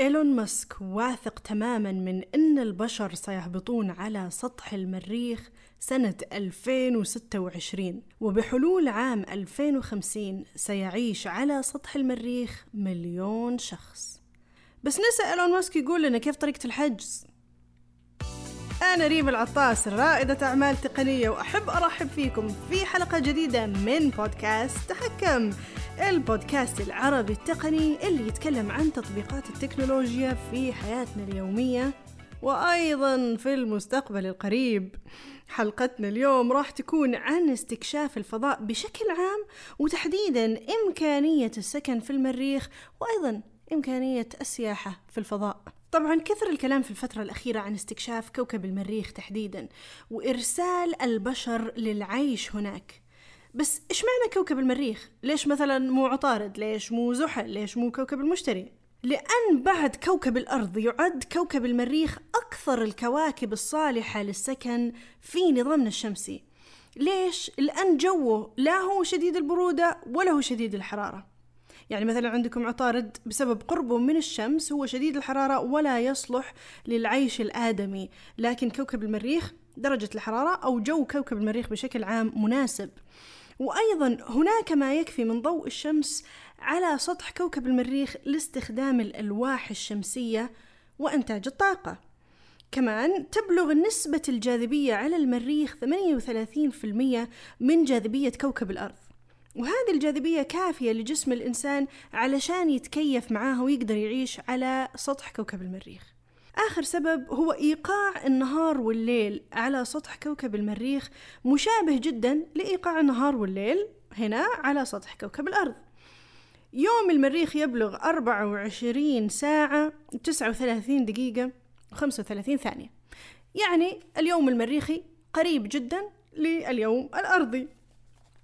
إيلون ماسك واثق تماما من أن البشر سيهبطون على سطح المريخ سنة 2026 وبحلول عام 2050 سيعيش على سطح المريخ مليون شخص. بس نسى إيلون ماسك يقول لنا كيف طريقة الحجز. أنا ريم العطاس رائدة أعمال تقنية وأحب أرحب فيكم في حلقة جديدة من بودكاست تحكم. البودكاست العربي التقني اللي يتكلم عن تطبيقات التكنولوجيا في حياتنا اليومية وأيضا في المستقبل القريب. حلقتنا اليوم راح تكون عن استكشاف الفضاء بشكل عام وتحديدا إمكانية السكن في المريخ وأيضا إمكانية السياحة في الفضاء. طبعا كثر الكلام في الفترة الأخيرة عن استكشاف كوكب المريخ تحديدا وإرسال البشر للعيش هناك. بس إيش معنى كوكب المريخ؟ ليش مثلا مو عطارد؟ ليش مو زحل؟ ليش مو كوكب المشتري؟ لأن بعد كوكب الأرض يعد كوكب المريخ أكثر الكواكب الصالحة للسكن في نظامنا الشمسي ليش؟ لأن جوه لا هو شديد البرودة ولا هو شديد الحرارة يعني مثلا عندكم عطارد بسبب قربه من الشمس هو شديد الحرارة ولا يصلح للعيش الآدمي لكن كوكب المريخ درجة الحرارة أو جو كوكب المريخ بشكل عام مناسب وأيضا هناك ما يكفي من ضوء الشمس على سطح كوكب المريخ لاستخدام الألواح الشمسية وإنتاج الطاقة. كمان تبلغ نسبة الجاذبية على المريخ 38% من جاذبية كوكب الأرض. وهذه الجاذبية كافية لجسم الإنسان علشان يتكيف معاها ويقدر يعيش على سطح كوكب المريخ. آخر سبب هو إيقاع النهار والليل على سطح كوكب المريخ مشابه جدا لإيقاع النهار والليل هنا على سطح كوكب الأرض. يوم المريخ يبلغ 24 ساعة 39 دقيقة و35 ثانية. يعني اليوم المريخي قريب جدا لليوم الأرضي.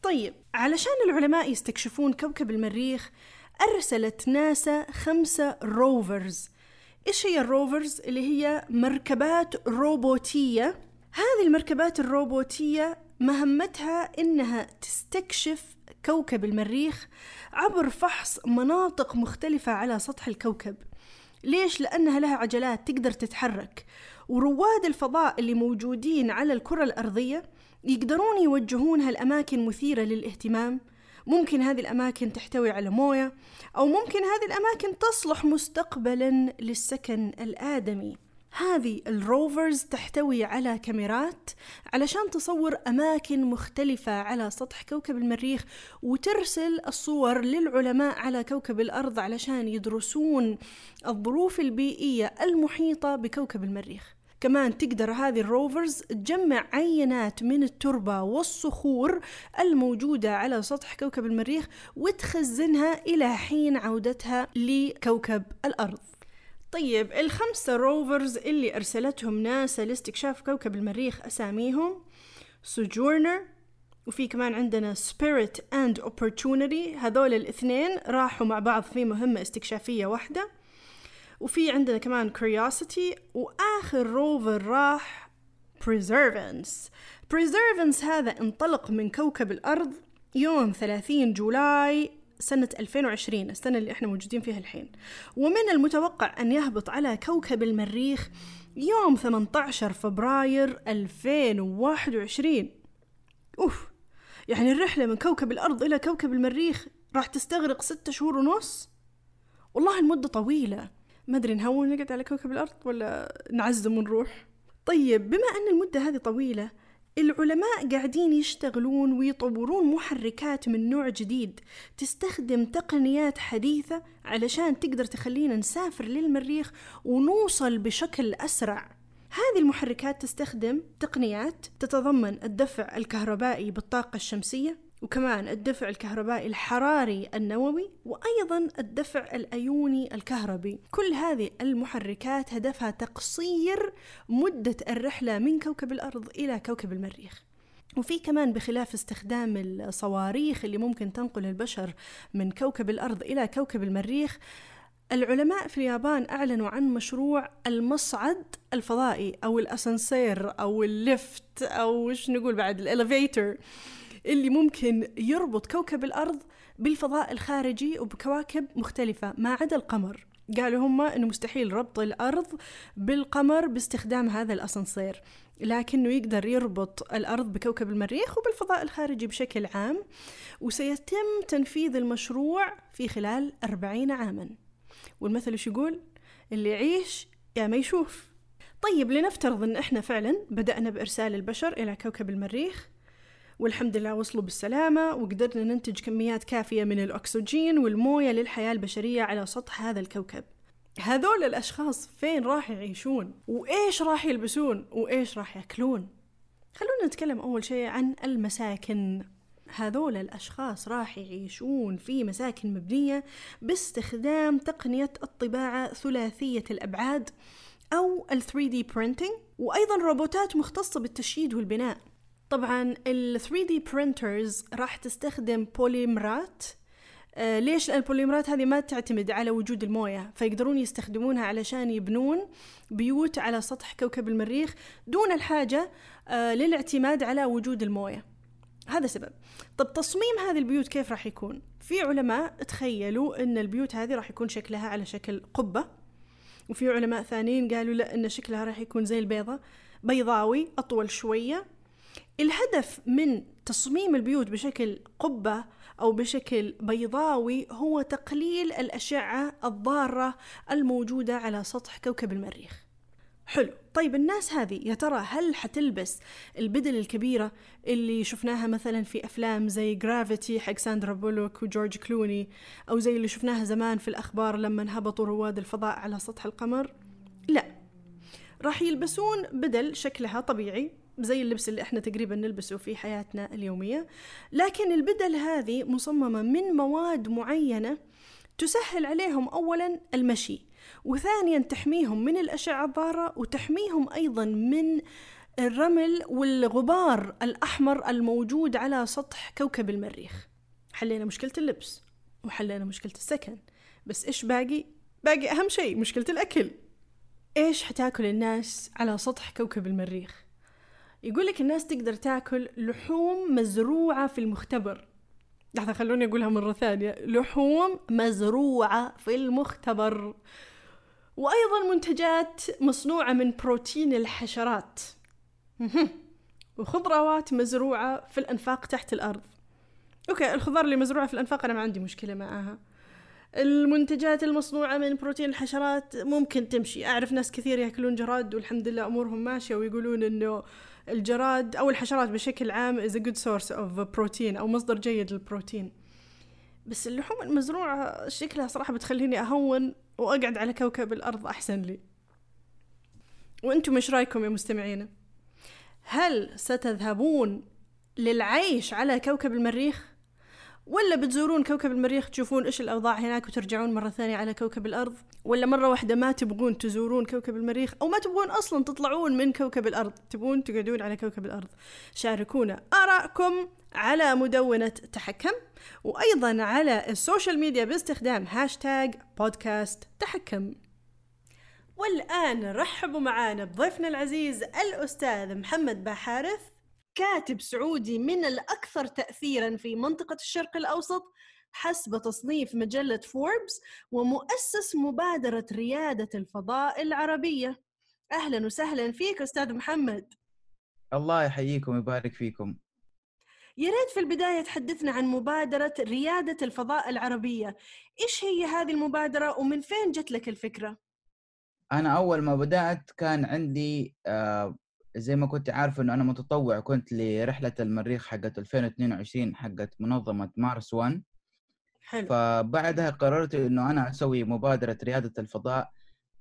طيب علشان العلماء يستكشفون كوكب المريخ أرسلت ناسا خمسة روفرز إيش هي الروفرز؟ اللي هي مركبات روبوتية. هذه المركبات الروبوتية مهمتها إنها تستكشف كوكب المريخ عبر فحص مناطق مختلفة على سطح الكوكب. ليش؟ لأنها لها عجلات تقدر تتحرك. ورواد الفضاء اللي موجودين على الكرة الأرضية يقدرون يوجهونها لأماكن مثيرة للاهتمام. ممكن هذه الأماكن تحتوي على موية أو ممكن هذه الأماكن تصلح مستقبلا للسكن الآدمي. هذه الروفرز تحتوي على كاميرات علشان تصور أماكن مختلفة على سطح كوكب المريخ وترسل الصور للعلماء على كوكب الأرض علشان يدرسون الظروف البيئية المحيطة بكوكب المريخ. كمان تقدر هذه الروفرز تجمع عينات من التربة والصخور الموجودة على سطح كوكب المريخ وتخزنها إلى حين عودتها لكوكب الأرض. طيب الخمسة rovers اللي أرسلتهم ناسا لاستكشاف كوكب المريخ أساميهم سوجورنر وفي كمان عندنا Spirit and Opportunity. هذول الاثنين راحوا مع بعض في مهمة استكشافية واحدة. وفي عندنا كمان Curiosity وآخر rover راح Perseverance. Perseverance هذا انطلق من كوكب الأرض يوم 30 July سنة 2020 السنة اللي إحنا موجودين فيها الحين. ومن المتوقع أن يهبط على كوكب المريخ يوم 18 فبراير 2021 أوف! يعني الرحلة من كوكب الأرض إلى كوكب المريخ راح تستغرق ستة شهور ونص؟ والله المدة طويلة. ما أدري نهون نقعد على كوكب الأرض ولا نعزم ونروح طيب بما أن المدة هذه طويلة العلماء قاعدين يشتغلون ويطورون محركات من نوع جديد تستخدم تقنيات حديثة علشان تقدر تخلينا نسافر للمريخ ونوصل بشكل أسرع. هذه المحركات تستخدم تقنيات تتضمن الدفع الكهربائي بالطاقة الشمسية وكمان الدفع الكهربائي الحراري النووي وأيضا الدفع الأيوني الكهربي. كل هذه المحركات هدفها تقصير مدة الرحلة من كوكب الأرض إلى كوكب المريخ. وفي كمان بخلاف استخدام الصواريخ اللي ممكن تنقل البشر من كوكب الأرض إلى كوكب المريخ العلماء في اليابان أعلنوا عن مشروع المصعد الفضائي أو الأسانسير أو ال lift أو وش نقول بعد ال elevator. اللي ممكن يربط كوكب الأرض بالفضاء الخارجي وبكواكب مختلفة ما عدا القمر. قالوا هم إنه مستحيل ربط الأرض بالقمر باستخدام هذا الأسانسير لكنه يقدر يربط الأرض بكوكب المريخ وبالفضاء الخارجي بشكل عام وسيتم تنفيذ المشروع في خلال أربعين عاما. والمثل وش يقول؟ اللي يعيش يا ما يشوف. طيب لنفترض إن إحنا فعلا بدأنا بإرسال البشر إلى كوكب المريخ والحمد لله وصلوا بالسلامة وقدرنا ننتج كميات كافية من الأكسجين والموية للحياة البشرية على سطح هذا الكوكب. هذول الأشخاص فين راح يعيشون؟ وإيش راح يلبسون؟ وإيش راح يأكلون؟ خلونا نتكلم أول شيء عن المساكن. هذول الأشخاص راح يعيشون في مساكن مبنية باستخدام تقنية الطباعة ثلاثية الأبعاد أو ال 3D printing وأيضا روبوتات مختصة بالتشييد والبناء. طبعا ال 3D printers راح تستخدم بوليمرات آه ليش؟ البوليمرات هذه ما تعتمد على وجود الموية فيقدرون يستخدمونها علشان يبنون بيوت على سطح كوكب المريخ دون الحاجة آه للاعتماد على وجود الموية. هذا سبب. طب تصميم هذه البيوت كيف راح يكون؟ في علماء تخيلوا إن البيوت هذه راح يكون شكلها على شكل قبة وفي علماء ثانيين قالوا لا إن شكلها راح يكون زي البيضة بيضاوي أطول شوية الهدف من تصميم البيوت بشكل قبة أو بشكل بيضاوي هو تقليل الأشعة الضارة الموجودة على سطح كوكب المريخ. حلو. طيب الناس هذه يا ترى هل حتلبس البدل الكبيرة اللي شفناها مثلا في أفلام زي جرافيتي حق ساندرا بولوك وجورج كلوني أو زي اللي شفناها زمان في الأخبار لما هبطوا رواد الفضاء على سطح القمر؟ لا. راح يلبسون بدل شكلها طبيعي زي اللبس اللي إحنا تقريبا نلبسه في حياتنا اليومية لكن البدل هذه مصممة من مواد معينة تسهل عليهم أولا المشي وثانيا تحميهم من الأشعة الضارة وتحميهم أيضا من الرمل والغبار الأحمر الموجود على سطح كوكب المريخ حلينا مشكلة اللبس وحلينا مشكلة السكن بس إيش باقي؟ باقي أهم شيء مشكلة الأكل إيش حتاكل الناس على سطح كوكب المريخ؟ يقول لك الناس تقدر تاكل لحوم مزروعة في المختبر. لحظة خلوني أقولها مرة ثانية. لحوم مزروعة في المختبر. وأيضا منتجات مصنوعة من بروتين الحشرات. وخضروات مزروعة في الأنفاق تحت الأرض. أوكي الخضار اللي مزروعة في الأنفاق أنا ما عندي مشكلة معاها. المنتجات المصنوعة من بروتين الحشرات ممكن تمشي. أعرف ناس كثير يأكلون جراد والحمد لله أمورهم ماشية ويقولون إنه الجراد أو الحشرات بشكل عام is a good source of protein أو مصدر جيد للبروتين. بس اللحوم المزروعة شكلها صراحة بتخليني أهون وأقعد على كوكب الأرض أحسن لي. وأنتم إيش رأيكم يا مستمعين؟ هل ستذهبون للعيش على كوكب المريخ؟ ولا بتزورون كوكب المريخ تشوفون إيش الأوضاع هناك وترجعون مرة ثانية على كوكب الأرض؟ ولا مرة واحدة ما تبغون تزورون كوكب المريخ أو ما تبغون أصلا تطلعون من كوكب الأرض تبغون تقعدون على كوكب الأرض. شاركونا آرائكم على مدونة تحكم وأيضا على السوشيال ميديا باستخدام هاشتاج بودكاست تحكم. والآن رحبوا معانا بضيفنا العزيز الأستاذ محمد باحارث كاتب سعودي من الأكثر تأثيرا في منطقة الشرق الأوسط حسب تصنيف مجلة فوربس ومؤسس مبادرة ريادة الفضاء العربية. أهلا وسهلا فيك أستاذ محمد. الله يحييكم ويبارك فيكم. يا ريت في البداية تحدثنا عن مبادرة ريادة الفضاء العربية. إيش هي هذه المبادرة ومن فين جت لك الفكرة؟ أنا أول ما بدأت كان عندي آه زي ما كنت عارف إنه أنا متطوع كنت لرحلة المريخ حقت 2022 حقت منظمة مارس 1 حلو. فبعدها قررت إنه أنا أسوي مبادرة ريادة الفضاء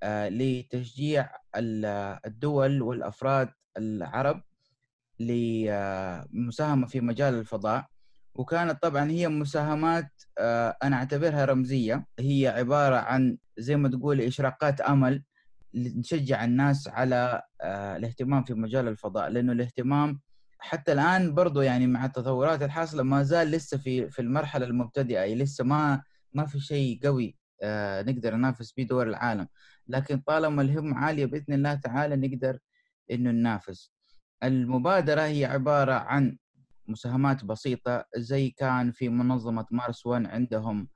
آه لتشجيع الدول والأفراد العرب لمساهمه في مجال الفضاء. وكانت طبعا هي مساهمات آه أنا أعتبرها رمزية. هي عبارة عن زي ما تقول إشراقات أمل نشجع الناس على آه، الاهتمام في مجال الفضاء لأنه الاهتمام حتى الآن برضو يعني مع التطورات الحاصلة ما زال لسه في في المرحلة المبتدئة أي لسه ما ما في شيء قوي آه، نقدر ننافس به دول العالم. لكن طالما الهمة عالية بإذن الله تعالى نقدر إنه ننافس. المبادرة هي عبارة عن مساهمات بسيطة زي كان في منظمة مارس 1 عندهم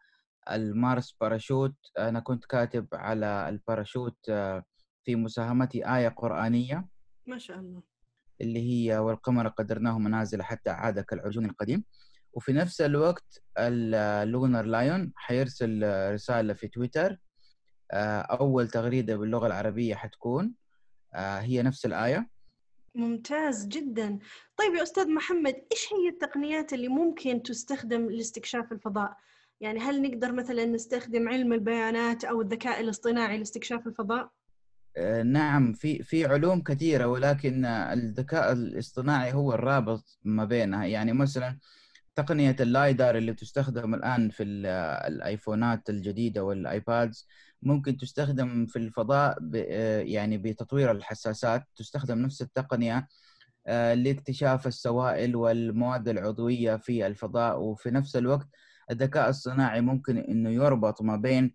ال Mars parachute. أنا كنت كاتب على الباراشوت آه، في مساهمتي آية قرآنية. ما شاء الله. اللي هي والقمر قدرناه منازل حتى عاد كالعرجون القديم. وفي نفس الوقت ال Lunar Lion حيرسل رسالة في تويتر آه، أول تغريدة باللغة العربية حتكون آه، هي نفس الآية. ممتاز جدا. طيب يا أستاذ محمد إيش هي التقنيات اللي ممكن تستخدم لاستكشاف الفضاء؟ يعني هل نقدر مثلا نستخدم علم البيانات أو الذكاء الاصطناعي لاستكشاف الفضاء؟ آه، نعم في في علوم كثيرة ولكن الذكاء الاصطناعي هو الرابط ما بينها يعني مثلا تقنية اللايدار اللي تستخدم الآن في الآيفونات الجديدة والآيبادز ممكن تستخدم في الفضاء يعني بتطوير الحساسات تستخدم نفس التقنية آه، لاكتشاف السوائل والمواد العضوية في الفضاء وفي نفس الوقت الذكاء الصناعي ممكن إنه يربط ما بين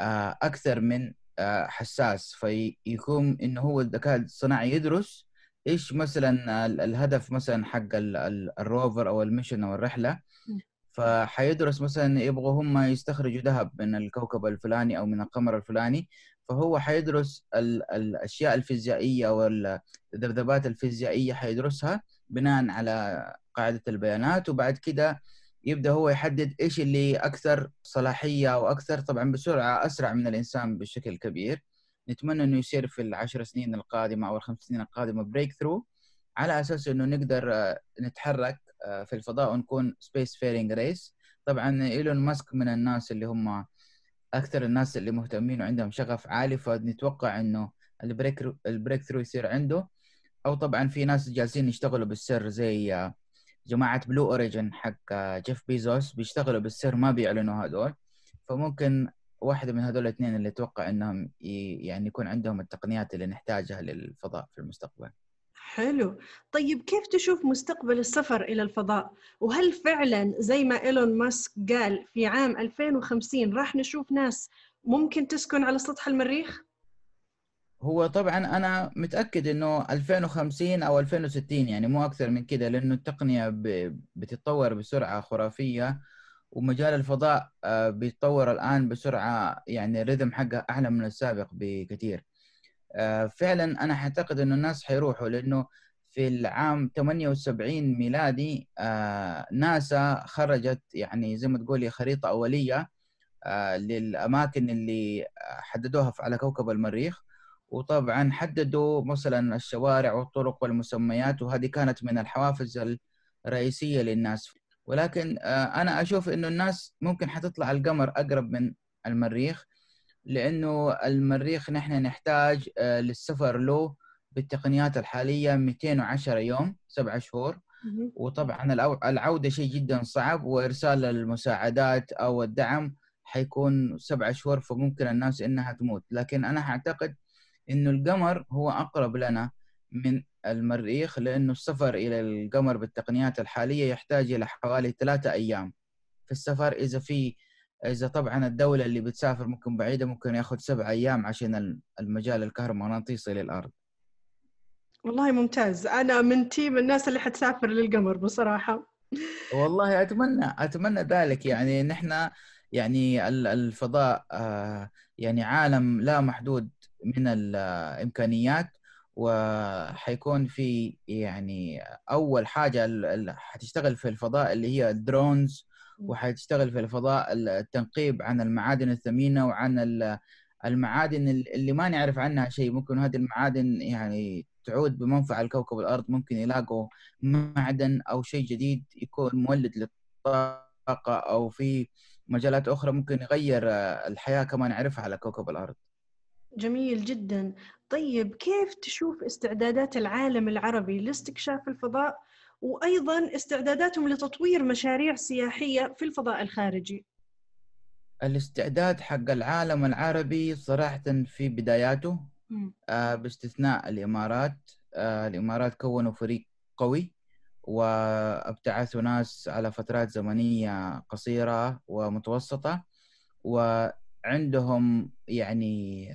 آه، أكثر من آه، حساس فيكون إنه هو الذكاء الصناعي يدرس إيش مثلا الهدف مثلا حق الروفر أو الميشن أو الرحلة. فحيدرس مثلا يبغوا هم يستخرجوا ذهب من الكوكب الفلاني أو من القمر الفلاني. فهو حيدرس الأشياء الفيزيائية والذبذبات الفيزيائية حيدرسها بناء على قاعدة البيانات. وبعد كده يبدأ هو يحدد إيش اللي أكثر صلاحية وأكثر طبعا بسرعة أسرع من الإنسان بشكل كبير. نتمنى إنه يصير في العشر سنين القادمة أو الخمس سنين القادمة بريك ثرو على أساس إنه نقدر آه، نتحرك آه، في الفضاء ونكون space faring race طبعا إيلون ماسك من الناس اللي هم أكثر الناس اللي مهتمين وعندهم شغف عالي فنتوقع إنه ال break ال breakthrough يصير عنده. أو طبعا في ناس جالسين يشتغلوا بالسر زي آه، جماعة Blue Origin حق جيف بيزوس بيشتغلوا بالسر ما بيعلنوا هذول فممكن واحدة من هذول الاثنين اللي أتوقع إنهم يعني يكون عندهم التقنيات اللي نحتاجها للفضاء في المستقبل. حلو طيب كيف تشوف مستقبل السفر إلى الفضاء وهل فعلا زي ما إيلون ماسك قال في عام 2050 راح نشوف ناس ممكن تسكن على سطح المريخ؟ هو طبعا أنا متأكد إنه 2050 أو 2060 يعني مو أكثر من كده لأنه التقنية بتتطور بسرعة خرافية ومجال الفضاء آه، بيتطور الآن بسرعة يعني الريتم حقه أعلى من السابق بكثير. آه، فعلا أنا اعتقد إنه الناس حيروحوا لأنه في العام 78 ميلادي آه، ناسا خرجت يعني زي ما تقولي خريطة أولية للأماكن اللي حددوها على كوكب المريخ. وطبعا حددوا مثلا الشوارع والطرق والمسميات وهذه كانت من الحوافز الرئيسية للناس. ولكن آه، أنا أشوف إنه الناس ممكن حتطلع القمر أقرب من المريخ لأنه المريخ نحن نحتاج آه، للسفر له بالتقنيات الحالية 210 يوم سبعة شهور. وطبعا العودة شيء جدا صعب وإرسال المساعدات أو الدعم حيكون سبعة شهور فممكن الناس إنها تموت. لكن أنا أعتقد إنه القمر هو أقرب لنا من المريخ لأنه السفر إلى القمر بالتقنيات الحالية يحتاج إلى حوالي ثلاثة أيام. في السفر إذا في إذا طبعا الدولة اللي بتسافر ممكن بعيدة ممكن ياخذ سبع أيام عشان المجال الكهرومغناطيسي للأرض. والله ممتاز. أنا من تيم الناس اللي حتسافر للقمر بصراحة. والله أتمنى أتمنى ذلك. يعني نحن يعني الفضاء آه، يعني عالم لا محدود من الإمكانيات وحيكون في يعني أول حاجة حتشتغل في الفضاء اللي هي الدرونز وحتشتغل في الفضاء التنقيب عن المعادن الثمينة وعن المعادن اللي ما نعرف عنها شيء. ممكن هذه المعادن يعني تعود بمنفعة لكوكب الأرض ممكن يلاقوا معدن أو شيء جديد يكون مولد للطاقة أو في مجالات أخرى ممكن يغير الحياة كما نعرفها على كوكب الأرض. جميل جدا. طيب كيف تشوف استعدادات العالم العربي لاستكشاف الفضاء وأيضا استعداداتهم لتطوير مشاريع سياحية في الفضاء الخارجي؟ الاستعداد حق العالم العربي صراحة في بداياته آه باستثناء الإمارات. آه الإمارات كونوا فريق قوي وأبتعثوا ناس على فترات زمنية قصيرة ومتوسطة و عندهم يعني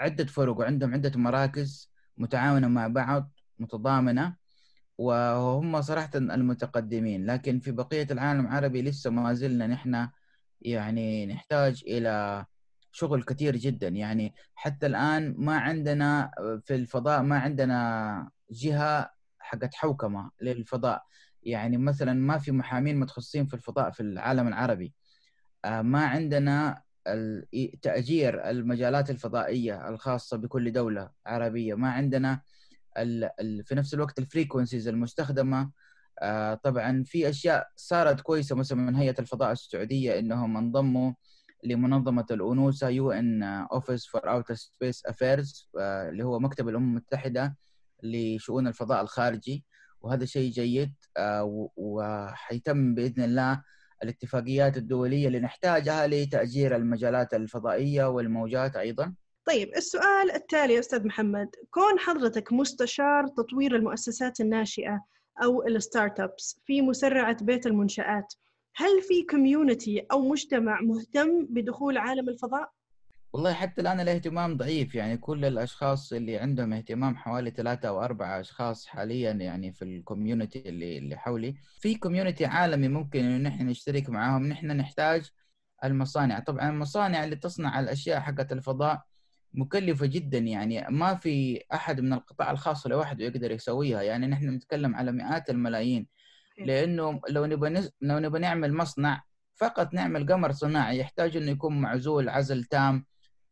عدة فرق وعندهم عدة مراكز متعاونة مع بعض متضامنة وهم صراحة المتقدمين. لكن في بقية العالم العربي لسه ما زلنا نحن يعني نحتاج إلى شغل كثير جدا. يعني حتى الآن ما عندنا في الفضاء ما عندنا جهة حقت حوكمة للفضاء. يعني مثلا ما في محامين متخصصين في الفضاء في العالم العربي. آه، ما عندنا تأجير المجالات الفضائية الخاصة بكل دولة عربية. ما عندنا في نفس الوقت ال frequencies المستخدمة. آه، طبعا في أشياء صارت كويسة مثلا من هيئة الفضاء السعودية إنهم انضموا لمنظمة الأنوسة UN Office for Outer Space Affairs اللي هو مكتب الأمم المتحدة لشؤون الفضاء الخارجي. وهذا شيء جيد آه، وحيتم بإذن الله الاتفاقيات الدولية اللي نحتاجها لتأجير المجالات الفضائية والموجات أيضا؟ طيب السؤال التالي أستاذ محمد كون حضرتك مستشار تطوير المؤسسات الناشئة أو ال startups في مسرعة بيت المنشآت هل في community أو مجتمع مهتم بدخول عالم الفضاء؟ والله حتى الآن الاهتمام ضعيف يعني كل الأشخاص اللي عندهم اهتمام حوالي ثلاثة أو أربعة أشخاص حاليا يعني في ال community اللي اللي حولي. في كوميونتي عالمي ممكن إنه نحن نشترك معاهم نحن نحتاج المصانع. طبعا المصانع اللي تصنع الأشياء حقت الفضاء مكلفة جدا يعني ما في أحد من القطاع الخاص لوحده يقدر يسويها. يعني نحن نتكلم على مئات الملايين. لأنه لو نبغى نز... لو نبغى نعمل مصنع فقط نعمل قمر صناعي يحتاج إنه يكون معزول عزل تام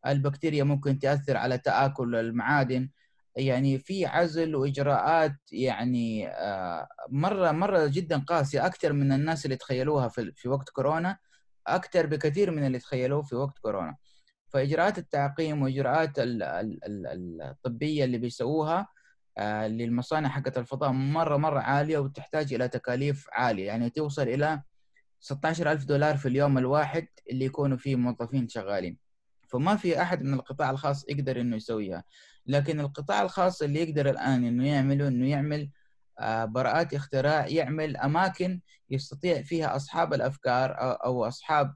البكتيريا ممكن تأثر على تآكل المعادن. يعني في عزل وإجراءات يعني آه، مرة مرة جدا قاسية أكثر من الناس اللي تخيلوها في في وقت كورونا أكثر بكثير من اللي تخيلوه في وقت كورونا. فإجراءات التعقيم وإجراءات الطبية اللي بيسووها آه، للمصانع حقت الفضاء مرة مرة عالية وتحتاج إلى تكاليف عالية. يعني توصل إلى 16000 دولار في اليوم الواحد اللي يكونوا فيه موظفين شغالين. فما في أحد من القطاع الخاص يقدر إنه يسويها. لكن القطاع الخاص اللي يقدر الآن إنه يعمله إنه يعمل آه، براءات اختراع يعمل أماكن يستطيع فيها أصحاب الأفكار أو أصحاب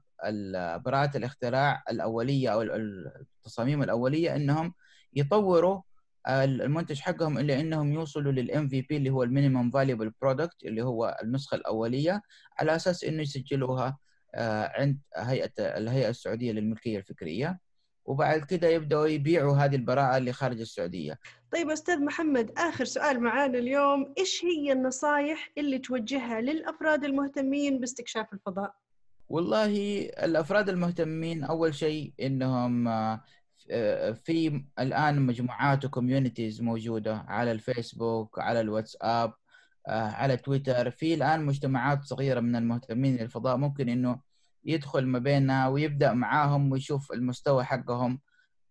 براءات الاختراع الأولية أو التصاميم الأولية إنهم يطوروا المنتج حقهم إلى إنهم يوصلوا لل MVP اللي هو ال minimum viable product اللي هو النسخة الأولية على أساس إنه يسجلوها آه، عند هيئة الهيئة السعودية للملكية الفكرية. وبعد كده يبدأوا يبيعوا هذه البراءة اللي خارج السعودية. طيب أستاذ محمد آخر سؤال معانا اليوم إيش هي النصائح اللي توجهها للأفراد المهتمين باستكشاف الفضاء؟ والله الأفراد المهتمين أول شيء إنهم آه، في الآن مجموعات وكوميونيتيز موجودة على الفيسبوك على الواتساب آه، على تويتر في الآن مجتمعات صغيرة من المهتمين للفضاء ممكن إنه يدخل ما بيننا ويبدأ معاهم ويشوف المستوى حقهم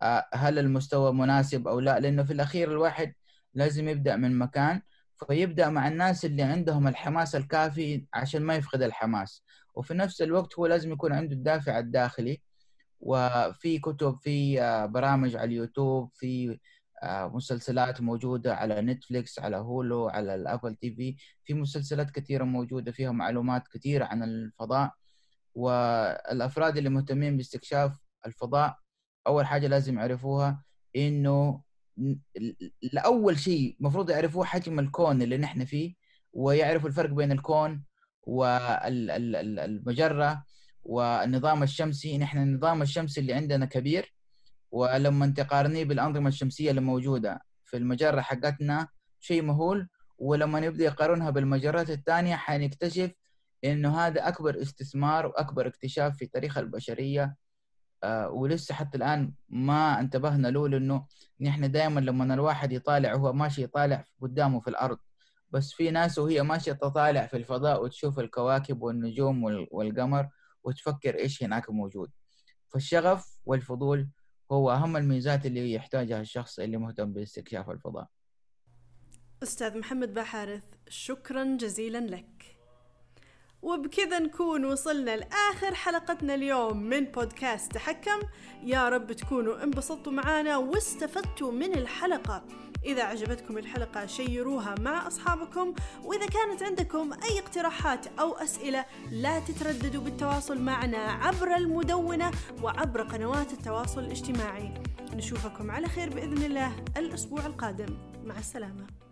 آه، هل المستوى مناسب أو لا؟ لأنه في الأخير الواحد لازم يبدأ من مكان فيبدأ مع الناس اللي عندهم الحماس الكافي عشان ما يفقد الحماس. وفي نفس الوقت هو لازم يكون عنده الدافع الداخلي وفي كتب في آه، برامج على اليوتيوب في آه، مسلسلات موجودة على نتفليكس على هولو على الأبل TV. في مسلسلات كثيرة موجودة فيها معلومات كثيرة عن الفضاء. والأفراد اللي مهتمين باستكشاف الفضاء أول حاجة لازم يعرفوها إنه لأول شيء المفروض يعرفوه حجم الكون اللي نحن فيه ويعرفوا الفرق بين الكون والمجرة والنظام الشمسي. نحن النظام الشمسي اللي عندنا كبير ولما تقارنيه بالأنظمة الشمسية اللي موجودة في المجرة حقتنا شيء مهول. ولما نبدأ يقارنها بالمجرات الثانية حنكتشف إنه هذا أكبر استثمار وأكبر اكتشاف في تاريخ البشرية آه ولسه حتى الآن ما انتبهنا له لأنه نحن دائما لما الواحد يطالع وهو ماشي يطالع قدامه في الأرض. بس في ناس وهي ماشية تطالع في الفضاء وتشوف الكواكب والنجوم والقمر وتفكر إيش هناك موجود. فالشغف والفضول هو أهم الميزات اللي يحتاجها الشخص اللي مهتم باستكشاف الفضاء. أستاذ محمد بحارث شكرا جزيلا لك. وبكذا نكون وصلنا لآخر حلقتنا اليوم من بودكاست تحكم. يا رب تكونوا انبسطتوا معانا واستفدتوا من الحلقة. إذا عجبتكم الحلقة شيروها مع أصحابكم وإذا كانت عندكم أي اقتراحات أو أسئلة لا تترددوا بالتواصل معنا عبر المدونة وعبر قنوات التواصل الاجتماعي. نشوفكم على خير بإذن الله الأسبوع القادم. مع السلامة.